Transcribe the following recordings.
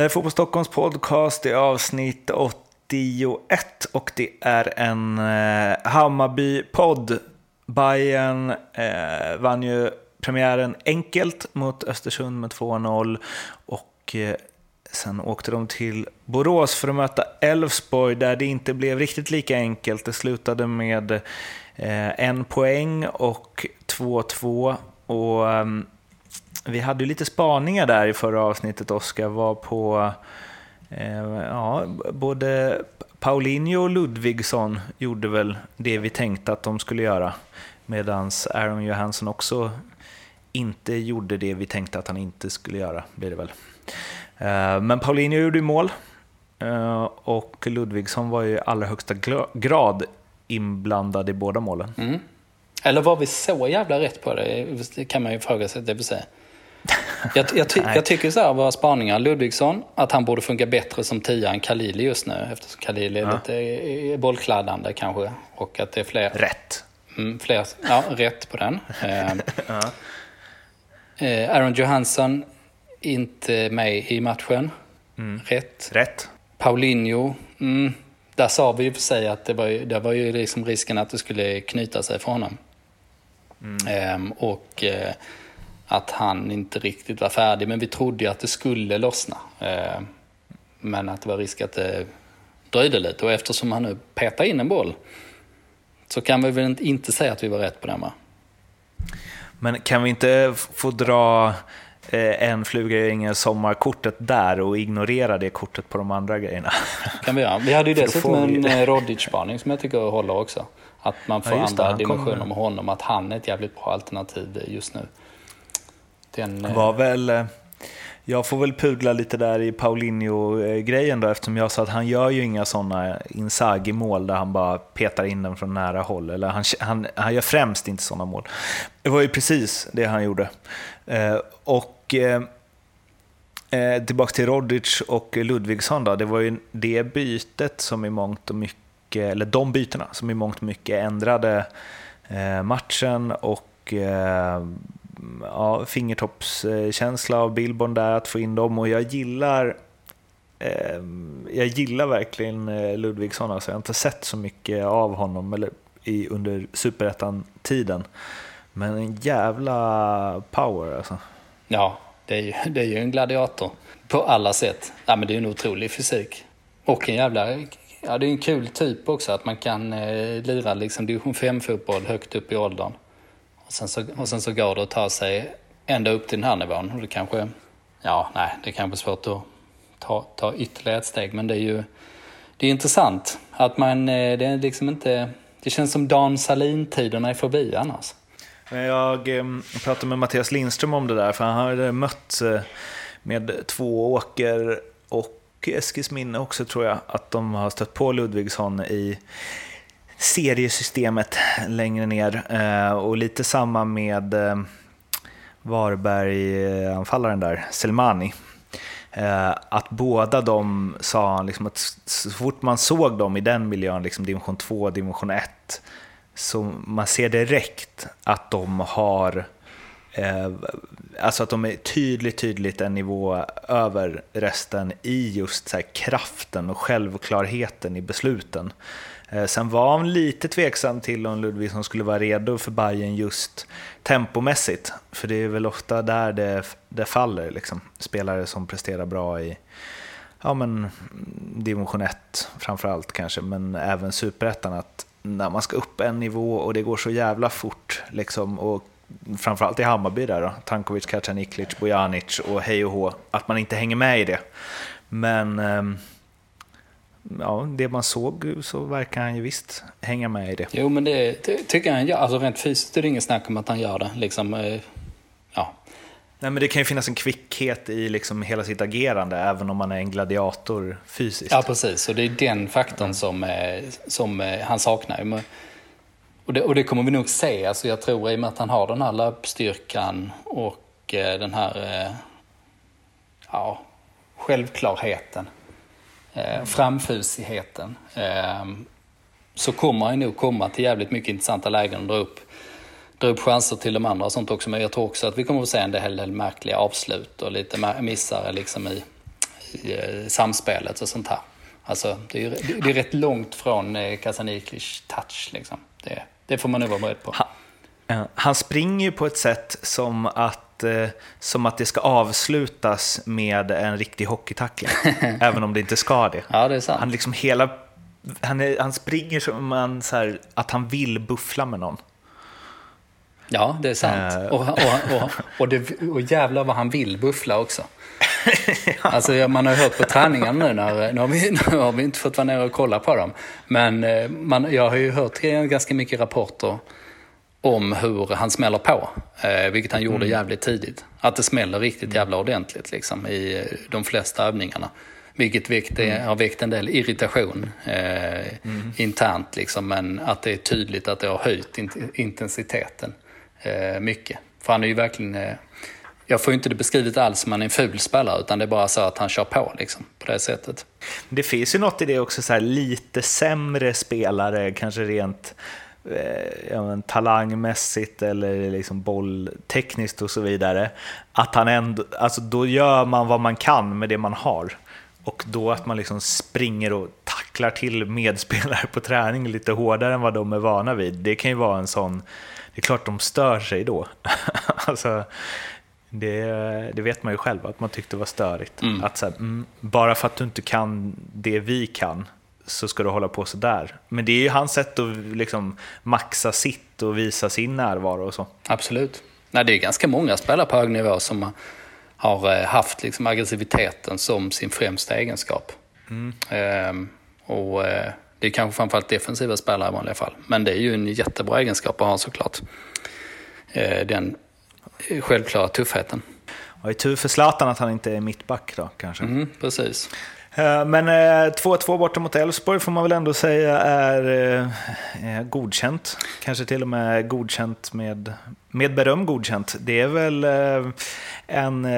Det här är Fotboll Stockholms podcast, det är avsnitt 81 och det är en eh, Hammarby-podd. Bayern eh, vann ju premiären enkelt mot Östersund med 2-0 och eh, sen åkte de till Borås för att möta Elfsborg där det inte blev riktigt lika enkelt. Det slutade med eh, en poäng och 2-2 och ehm, vi hade ju lite spaningar där i förra avsnittet, Oskar, var på eh, ja, både Paulinho och Ludvigsson gjorde väl det vi tänkte att de skulle göra, medan Aaron Johansson också inte gjorde det vi tänkte att han inte skulle göra, blir det väl. Eh, men Paulinho gjorde ju mål eh, och Ludvigsson var ju i allra högsta grad inblandad i båda målen. Mm. Eller var vi så jävla rätt på det? Det kan man ju fråga sig. Det vill säga. Jag, jag, ty, jag tycker så här, våra spaningar. Ludvigsson, att han borde funka bättre som tia än Khalili just nu. Eftersom Khalili är ja. lite bollkladdande kanske. Och att det är fler... Rätt. Mm, fler, ja, rätt på den. Eh, ja. eh, Aaron Johansson, inte med i matchen. Mm. Rätt. Rätt. Paulinho, mm, där sa vi ju för sig att det var, ju, det var ju liksom risken att det skulle knyta sig för honom. Mm. Eh, och att han inte riktigt var färdig. Men vi trodde ju att det skulle lossna. Eh, men att det var risk att det dröjde lite. Och eftersom han nu petar in en boll så kan vi väl inte säga att vi var rätt på den va? Men kan vi inte få dra eh, en fluga i ingen sommarkortet där och ignorera det kortet på de andra grejerna? kan vi göra. Vi hade ju dessutom en eh, Rodic-spaning som jag tycker håller också. Att man får ja, andra dimensioner med honom, att han är ett jävligt bra alternativ just nu. Den, eh, var väl, eh, jag får väl pudla lite där i Paulinho-grejen då eftersom jag sa att han gör ju inga sådana Inzaghi-mål där han bara petar in den från nära håll. Eller han, han, han gör främst inte sådana mål. Det var ju precis det han gjorde. Eh, och eh, tillbaka till Rodic och Ludvigsson då, det var ju det bytet som i mångt och mycket, eller de bytena som i mångt och mycket ändrade eh, matchen och eh, ja, fingertoppskänsla av Billborn där, att få in dem. Och jag gillar eh, jag gillar verkligen eh, Ludvigsson. Alltså. Jag har inte sett så mycket av honom eller i, under superettan-tiden. Men en jävla power alltså. Ja, det är, ju, det är ju en gladiator på alla sätt. Ja, men det är en otrolig fysik. Och en jävla... Ja, det är en kul typ också att man kan eh, lira liksom division 5-fotboll högt upp i åldern. Och sen, så, och sen så går det att ta sig ända upp till den här nivån. Och det kanske, ja, nej, det är kanske svårt att ta, ta ytterligare ett steg. Men det är ju det är intressant att man, eh, det är liksom inte, det känns som Dan Salin-tiderna är förbi annars. Eh, jag pratade med Mattias Lindström om det där, för han hade mött eh, med två åker och Eskilsminne också tror jag, att de har stött på Ludvigsson i seriesystemet längre ner. Eh, och lite samma med eh, Varberg-anfallaren där, Selmani. Eh, att båda de sa liksom att så fort man såg dem i den miljön, liksom division 2, division 1, så man ser direkt att de har alltså att de är tydligt, tydligt en nivå över resten i just så kraften och självklarheten i besluten. Eh, sen var han lite tveksam till om Ludvigsson skulle vara redo för Bayern just tempomässigt. För det är väl ofta där det, det faller, liksom. spelare som presterar bra i ja, men, division 1 framförallt kanske, men även superettan. Att när man ska upp en nivå och det går så jävla fort, liksom, och framförallt i Hammarby där då, Tankovic, Kacaniklic, Bojanic och hej och hå, att man inte hänger med i det. Men ehm, ja, det man såg så verkar han ju visst hänga med i det. Jo, men det, det tycker han gör. Alltså rent fysiskt är det inget snack om att han gör det. Liksom, eh, ja. Nej, men det kan ju finnas en kvickhet i liksom hela sitt agerande, även om man är en gladiator fysiskt. Ja, precis. Och det är den faktorn som, eh, som eh, han saknar. Och det, och det kommer vi nog se. Alltså jag tror i och med att han har den här löpstyrkan och den här ja, självklarheten eh, framfusigheten eh, så kommer han nog komma till jävligt mycket intressanta lägen och dra upp, dra upp chanser till de andra och sånt också. Men jag tror också att vi kommer att se en hel del märkliga avslut och lite missar liksom i, i i samspelet och sånt här. Alltså, det är, det är rätt långt från eh, Kasanikis touch. Liksom. Det, det får man nog vara beredd på. Han, eh, han springer ju på ett sätt som att, eh, som att det ska avslutas med en riktig hockeytackling. även om det inte ska det. Ja, det är sant. Han, liksom hela, han, är, han springer som en, så här, att han vill buffla med någon. Ja, det är sant. Eh. Och, och, och, och, det, och jävlar vad han vill buffla också. Alltså man har hört på träningarna nu, när, nu, har vi, nu har vi inte fått vara nere och kolla på dem. Men eh, man, jag har ju hört ganska mycket rapporter om hur han smäller på. Eh, vilket han gjorde Mm. jävligt tidigt. Att det smäller riktigt jävla ordentligt liksom, i eh, de flesta övningarna. Vilket väckte, Mm. har väckt en del irritation eh, internt. Liksom, men att det är tydligt att det har höjt int- intensiteten eh, mycket. För han är ju verkligen... Eh, jag får ju inte det beskrivet alls som han är en ful spelare, utan det är bara så att han kör på liksom, på det sättet. Det finns ju något i det också, så här, lite sämre spelare, kanske rent eh, ja, men, talangmässigt eller liksom bolltekniskt och så vidare. Att han ändå, alltså då gör man vad man kan med det man har. Och då att man liksom springer och tacklar till medspelare på träning lite hårdare än vad de är vana vid. Det kan ju vara en sån, det är klart de stör sig då. alltså, det, det vet man ju själv, att man tyckte var störigt. Att så här, mm, bara för att du inte kan det vi kan så ska du hålla på så där. Men det är ju hans sätt att liksom maxa sitt och visa sin närvaro och så. Absolut. Nej, det är ganska många spelare på hög nivå som har eh, haft liksom aggressiviteten som sin främsta egenskap. Ehm, och eh, det är kanske framförallt defensiva spelare i vanliga fall. Men det är ju en jättebra egenskap att ha såklart. Eh, den självklara tuffheten. Och det är tur för Zlatan att han inte är mittback då kanske. Mm, precis. Eh, men eh, 2-2 borta mot Elfsborg får man väl ändå säga är eh, godkänt. Kanske till och med godkänt med, med beröm godkänt. Det är väl en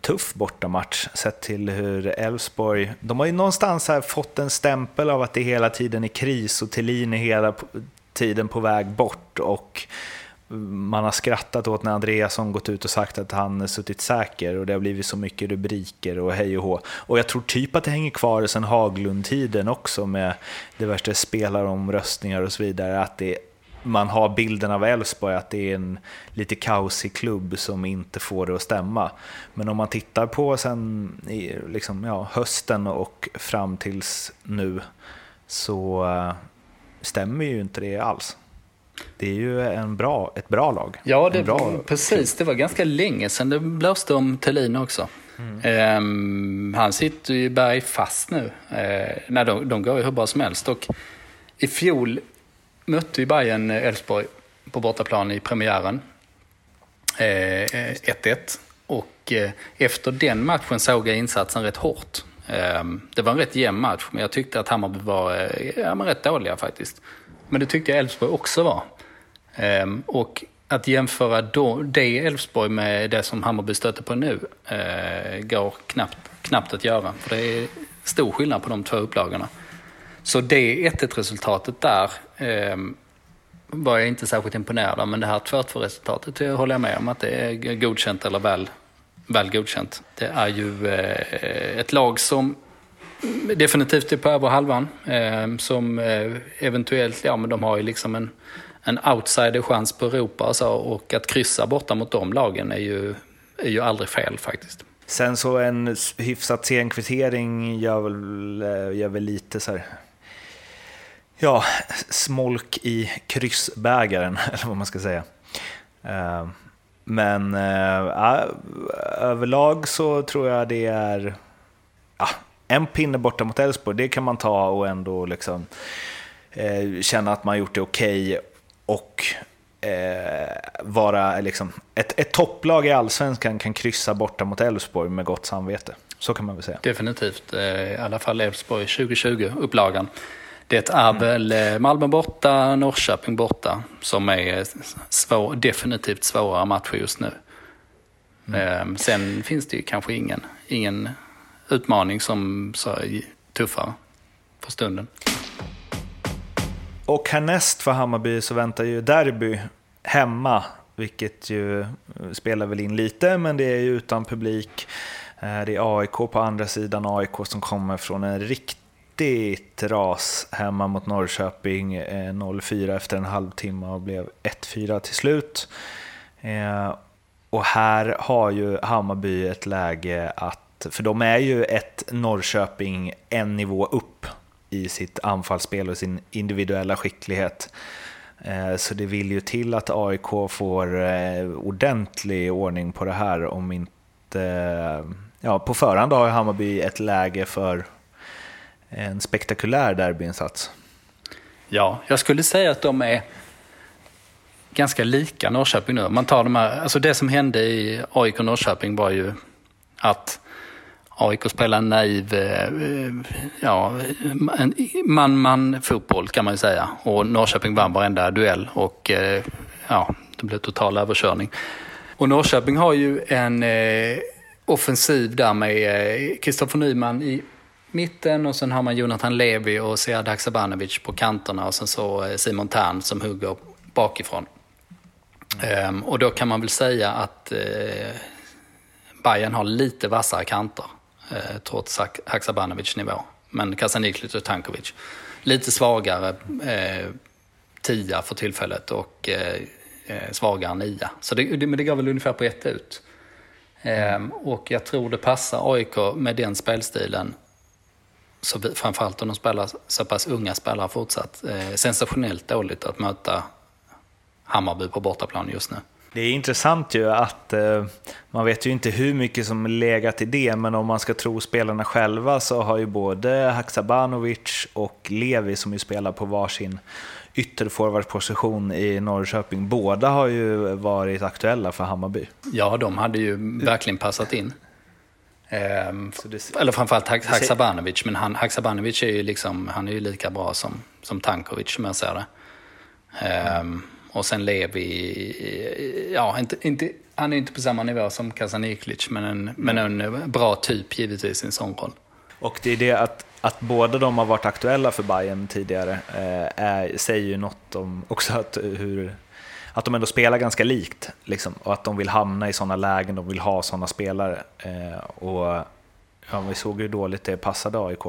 tuff bortamatch sett till hur Elfsborg... De har ju någonstans här fått en stämpel av att det hela tiden är kris och Thelin är hela tiden på väg bort. och man har skrattat åt när Andreasson gått ut och sagt att han suttit säker och det har blivit så mycket rubriker och hej och hå. Och jag tror typ att det hänger kvar sen Haglund-tiden också med diverse spelaromröstningar och så vidare. Att det, man har bilden av Elfsborg att det är en lite kaosig klubb som inte får det att stämma. Men om man tittar på sen i, liksom, ja, hösten och fram tills nu så eh, stämmer ju inte det alls. Det är ju en bra, ett bra lag. Ja, det, bra precis. Det var ganska länge sedan det blåste om Thelin också. Ehm, han sitter ju i berg fast nu. Uh, nej, de, de går ju hur bra som helst. Och I fjol mötte ju Bayern Elfsborg på bortaplan i premiären. Eh, eh, 1-1. Och eh, efter den matchen såg jag insatsen rätt hårt. Ehm, det var en rätt jämn match, men jag tyckte att Hammarby var eh, ja, rätt dåliga faktiskt. Men det tyckte jag Elfsborg också var. Ehm, och att jämföra då, det Elfsborg med det som Hammarby stöter på nu eh, går knappt, knappt att göra. För det är stor skillnad på de två upplagorna. Så det 1-1-resultatet där ehm, var jag inte särskilt imponerad av. Men det här 2-2-resultatet det håller jag med om att det är godkänt eller väl, väl godkänt. Det är ju eh, ett lag som definitivt är på över halvan. Eh, som eh, eventuellt, ja men de har ju liksom en, en outsider-chans på Europa och så. Och att kryssa borta mot de lagen är ju, är ju aldrig fel faktiskt. Sen så en hyfsat sen kvittering gör väl, eh, gör väl lite så här, ja, smolk i kryssbägaren, eller vad man ska säga. Eh, Men eh, ja, överlag så tror jag det är ja, en pinne borta mot Elfsborg, det kan man ta och ändå liksom, eh, känna att man gjort det okej och eh, vara liksom, ett, ett topplag i allsvenskan kan kryssa borta mot Elfsborg med gott samvete. Så kan man väl säga. Definitivt. Eh, I alla fall Elfsborg 2020-upplagan. Det är väl eh, Malmö borta, Norrköping borta som är svår, definitivt svårare matcher just nu. Eh, Sen finns det ju kanske ingen, ingen utmaning som så är tuffare för stunden. Och härnäst för Hammarby så väntar ju derby hemma, vilket ju eh, spelar väl in lite, men det är ju utan publik. Eh, det är AIK på andra sidan, AIK som kommer från en riktigt ras hemma mot Norrköping. Eh, 0-4 efter en halvtimme och blev 1-4 till slut. Och här har ju Hammarby ett läge att, för de är ju ett Norrköping en nivå upp i sitt anfallsspel och sin individuella skicklighet. Eh, så det vill ju till att AIK får eh, ordentlig ordning på det här om inte... Ja, på förhand har Hammarby ett läge för en spektakulär derbyinsats. Ja, jag skulle säga att de är ganska lika Norrköping nu. Man tar de här, alltså det som hände i AIK Norrköping var ju att AIK spelade en naiv, eh, eh, ja, man-man fotboll kan man ju säga. Och Norrköping vann varenda duell och eh, ja, det blev total överkörning. Och Norrköping har ju en eh, offensiv där med Kristoffer Nyman i mitten och sen har man Jonathan Levi och Sead Haksabanovic på kanterna och sen så Simon Tern som hugger bakifrån. Um, och då kan man väl säga att eh, Bayern har lite vassare kanter Eh, trots Haksabanovic nivå. Men Kasaniklic och Tankovic lite svagare eh, tia för tillfället och eh, eh, svagare nia. Så det, det, men det går väl ungefär på ett ut. Um, och jag tror det passar AIK med den spelstilen så vi, framförallt om de spelar så pass unga spelare fortsatt. Eh, sensationellt dåligt att möta Hammarby på bortaplan just nu. Det är intressant ju att eh, man vet ju inte hur mycket som legat i det, men om man ska tro spelarna själva så har ju både Haksabanovic och Levi som ju spelar på varsin ytterforwardsposition i Norrköping, båda har ju varit aktuella för Hammarby. Ja, de hade ju verkligen passat in. Ehm, det, eller framförallt Haksabanovic, men han, Haksabanovic är ju liksom, han är ju lika bra som, som Tankovic som jag ser det. Ehm, och sen Levi, ja, inte, inte, han är inte på samma nivå som Kasaniklic, men en, men en bra typ givetvis i en sån roll. Och det är det att, att båda de har varit aktuella för Bayern tidigare, eh, är, säger ju något om också att, hur, att de ändå spelar ganska likt. Liksom, och att de vill hamna i sådana lägen, de vill ha sådana spelare. Eh, och ja, Vi såg hur dåligt det passade AIK.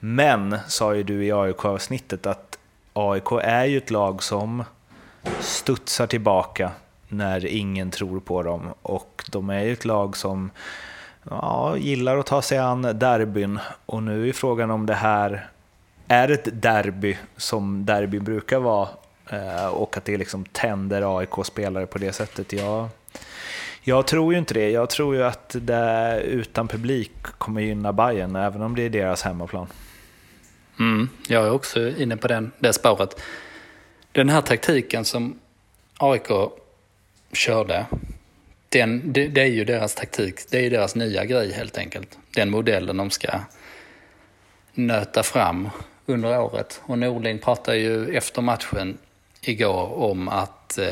Men, sa ju du i AIK-avsnittet, att AIK är ju ett lag som studsar tillbaka när ingen tror på dem. Och de är ju ett lag som ja, gillar att ta sig an derbyn. Och nu är frågan om det här är ett derby som derbyn brukar vara eh, och att det liksom tänder AIK-spelare på det sättet. Jag, jag tror ju inte det. Jag tror ju att det utan publik kommer gynna Bayern även om det är deras hemmaplan. Mm, jag är också inne på den, det spåret. Den här taktiken som AIK körde, den, det, det, är ju deras taktik. Det är ju deras nya grej helt enkelt. Den modellen de ska nöta fram under året. Och Norling pratade ju efter matchen igår om att eh,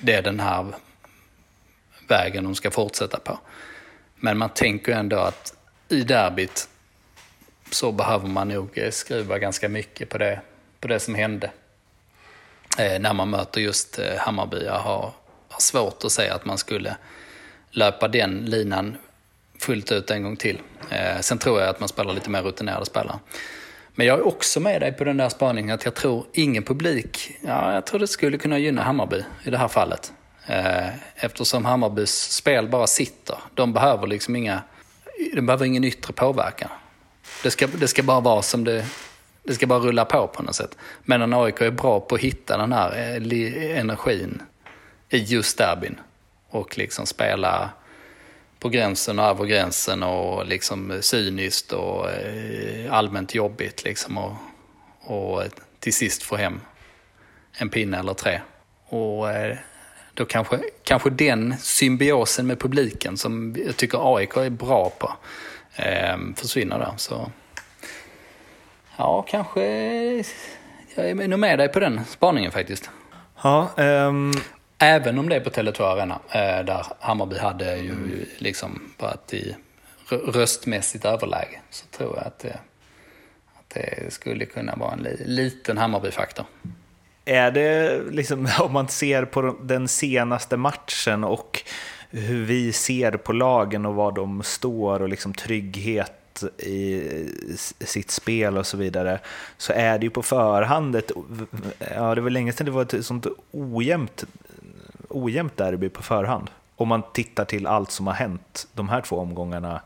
det är den här vägen de ska fortsätta på. Men man tänker ju ändå att i derbyt så behöver man nog eh, skruva ganska mycket på det, på det som hände Eh, när man möter just eh, Hammarby. Jag har, har svårt att säga att man skulle löpa den linan fullt ut en gång till. Eh, sen tror jag att man spelar lite mer rutinerade spelare. Men jag är också med dig på den där spaningen att jag tror ingen publik, ja, jag tror det skulle kunna gynna Hammarby i det här fallet. Eh, eftersom Hammarbys spel bara sitter. De behöver liksom inga, de behöver ingen yttre påverkan. Det ska, det ska bara vara som det, det ska bara rulla på på något sätt. Men AIK är bra på att hitta den här eh, energin i just derbyn. Och liksom spela på gränsen och över gränsen och liksom cyniskt och eh, allmänt jobbigt liksom. Och, och till sist få hem en pinne eller tre. Och eh, då kanske, kanske den symbiosen med publiken som jag tycker AIK är bra på försvinner där. Så Ja, kanske... Jag är nog med dig på den spaningen faktiskt. Ja, um... Även om det är på Tele2 Arena, eh, där Hammarby hade ju mm. liksom varit i röstmässigt överläge, så tror jag att det, att det skulle kunna vara en liten Hammarby-faktor. Är det, liksom, om man ser på den senaste matchen och hur vi ser på lagen och var de står och liksom trygghet i sitt spel och så vidare, så är det ju på förhand ett, ja det var länge sedan det var ett sånt ojämnt, ojämnt derby på förhand. Om man tittar till allt som har hänt de här två omgångarna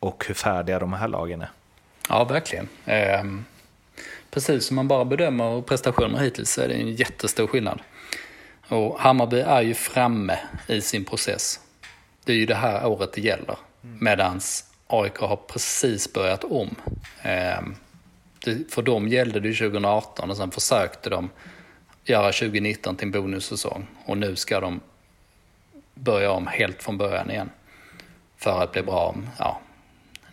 och hur färdiga de här lagen är. Ja, verkligen. Ehm, precis som man bara bedömer prestationer hittills så är det en jättestor skillnad. Och Hammarby är ju framme i sin process. Det är ju det här året det gäller. Medan AIK har precis börjat om. Ehm, för dem gällde det 2018 och sen försökte de göra 2019 till en bonussäsong. Och nu ska de börja om helt från början igen. För att bli bra ja,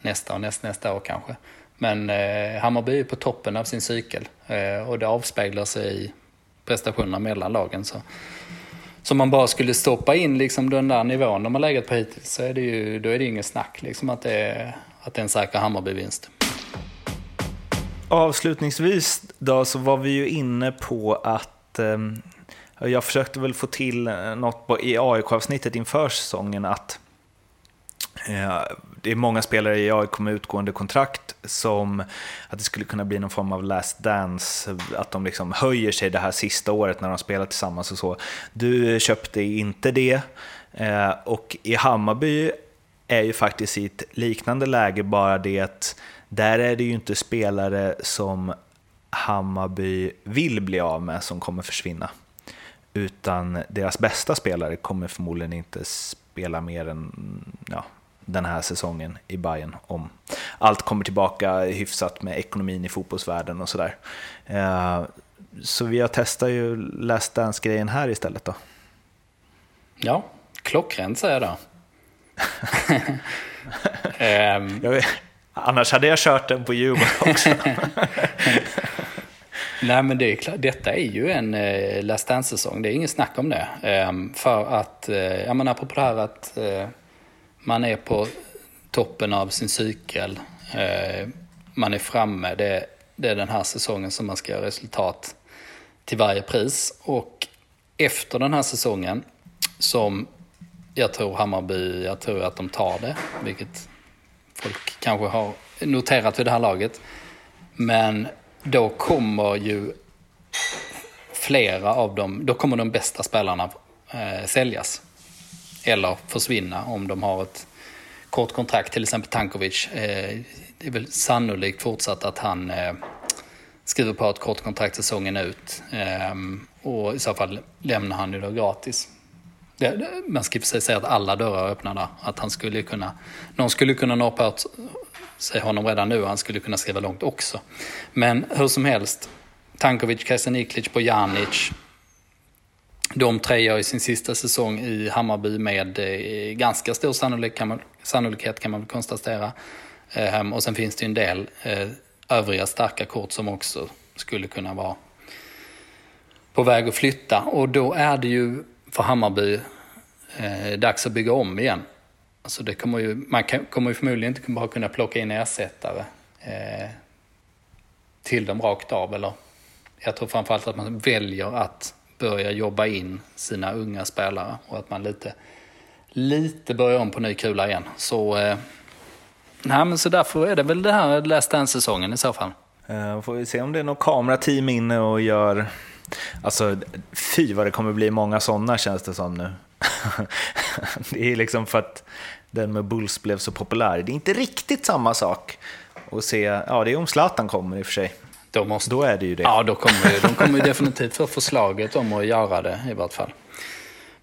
nästa och näst, nästa år kanske. Men eh, Hammarby är på toppen av sin cykel eh, och det avspeglar sig i prestationerna mellan lagen. Så, så man bara skulle stoppa in liksom den där nivån de har legat på hittills så är det ju, då är det inget snack liksom att det är, att det är en säker Hammarby-vinst. Avslutningsvis då så var vi ju inne på att eh, jag försökte väl få till eh, något i AIK-avsnittet inför säsongen att Eh, det är många spelare i AIK med utgående kontrakt som att det skulle kunna bli någon form av last dance, att de liksom höjer sig det här sista året när de spelar tillsammans och så. Du köpte inte det eh, och i Hammarby är ju faktiskt i ett liknande läge bara det att där är det ju inte spelare som Hammarby vill bli av med som kommer försvinna. Utan deras bästa spelare kommer förmodligen inte spela mer än ja, den här säsongen i Bayern om allt kommer tillbaka hyfsat med ekonomin i fotbollsvärlden och sådär. Eh, så vi har testat ju Last Dance-grejen här istället då. Ja, klockrent säger jag då. jag vet, annars hade jag kört den på Djurgården också. Nej men det är klart, detta är ju en eh, Last Dance-säsong, det är inget snack om det. Um, för att, eh, jag menar apropå det här att eh, man är på toppen av sin cykel. Eh, man är framme. Det, det är den här säsongen som man ska göra resultat till varje pris. Och efter den här säsongen, som jag tror Hammarby, jag tror att de tar det, vilket folk kanske har noterat vid det här laget. Men då kommer ju flera av dem, då kommer de bästa spelarna eh, säljas eller försvinna om de har ett kort kontrakt. Till exempel Tankovic. Eh, det är väl sannolikt fortsatt att han eh, skriver på ett kort kontrakt säsongen ut. Eh, och i så fall lämnar han ju då gratis. man ska i sig säga att alla dörrar är öppna där. Att han skulle kunna, någon skulle kunna norpa åt sig honom redan nu och han skulle kunna skriva långt också. Men hur som helst, Tankovic, Kasaniklic, Bojanic, de tre gör i sin sista säsong i Hammarby med eh, ganska stor sannolikhet kan man, sannolikhet kan man väl konstatera. Eh, Och sen finns det en del eh, övriga starka kort som också skulle kunna vara på väg att flytta. Och då är det ju för Hammarby eh, dags att bygga om igen. Alltså det kommer ju, man kan, kommer ju förmodligen inte bara kunna plocka in ersättare eh, till dem rakt av. Eller jag tror framförallt att man väljer att börja jobba in sina unga spelare och att man lite, lite börjar om på ny kula igen. Så, eh, nej, men så därför är det väl det här Last Dance-säsongen i så fall. Eh, får vi se om det är något kamerateam inne och gör... Alltså, fy vad det kommer bli många sådana känns det som nu. det är liksom för att den med Bulls blev så populär. Det är inte riktigt samma sak att se, ja det är om Zlatan kommer i och för sig. Då, måste, då är det ju det. Ja, då kommer, de kommer ju definitivt få förslaget om att göra det i vart fall.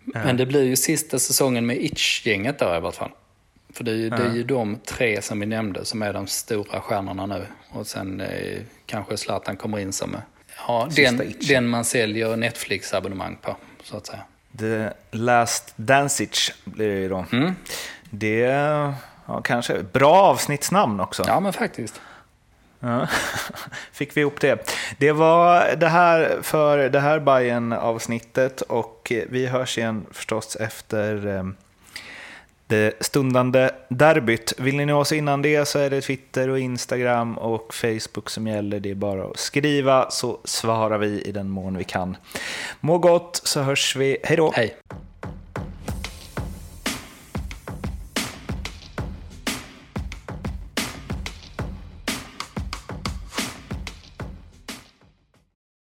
Men det blir ju sista säsongen med Itch-gänget då i vart fall. För det är, ju, det är ju de tre som vi nämnde som är de stora stjärnorna nu. Och sen eh, kanske Zlatan kommer in som ja, den, den man säljer Netflix-abonnemang på, så att säga. The Last Dancich blir det ju då. Mm. Det ja, kanske bra avsnittsnamn också. Ja, men faktiskt. Ja, fick vi ihop det. Det var det här för det här bayern avsnittet och vi hörs igen förstås efter eh, det stundande derbyt. Vill ni nå oss innan det så är det Twitter och Instagram och Facebook som gäller. Det är bara att skriva så svarar vi i den mån vi kan. Må gott så hörs vi. Hej då!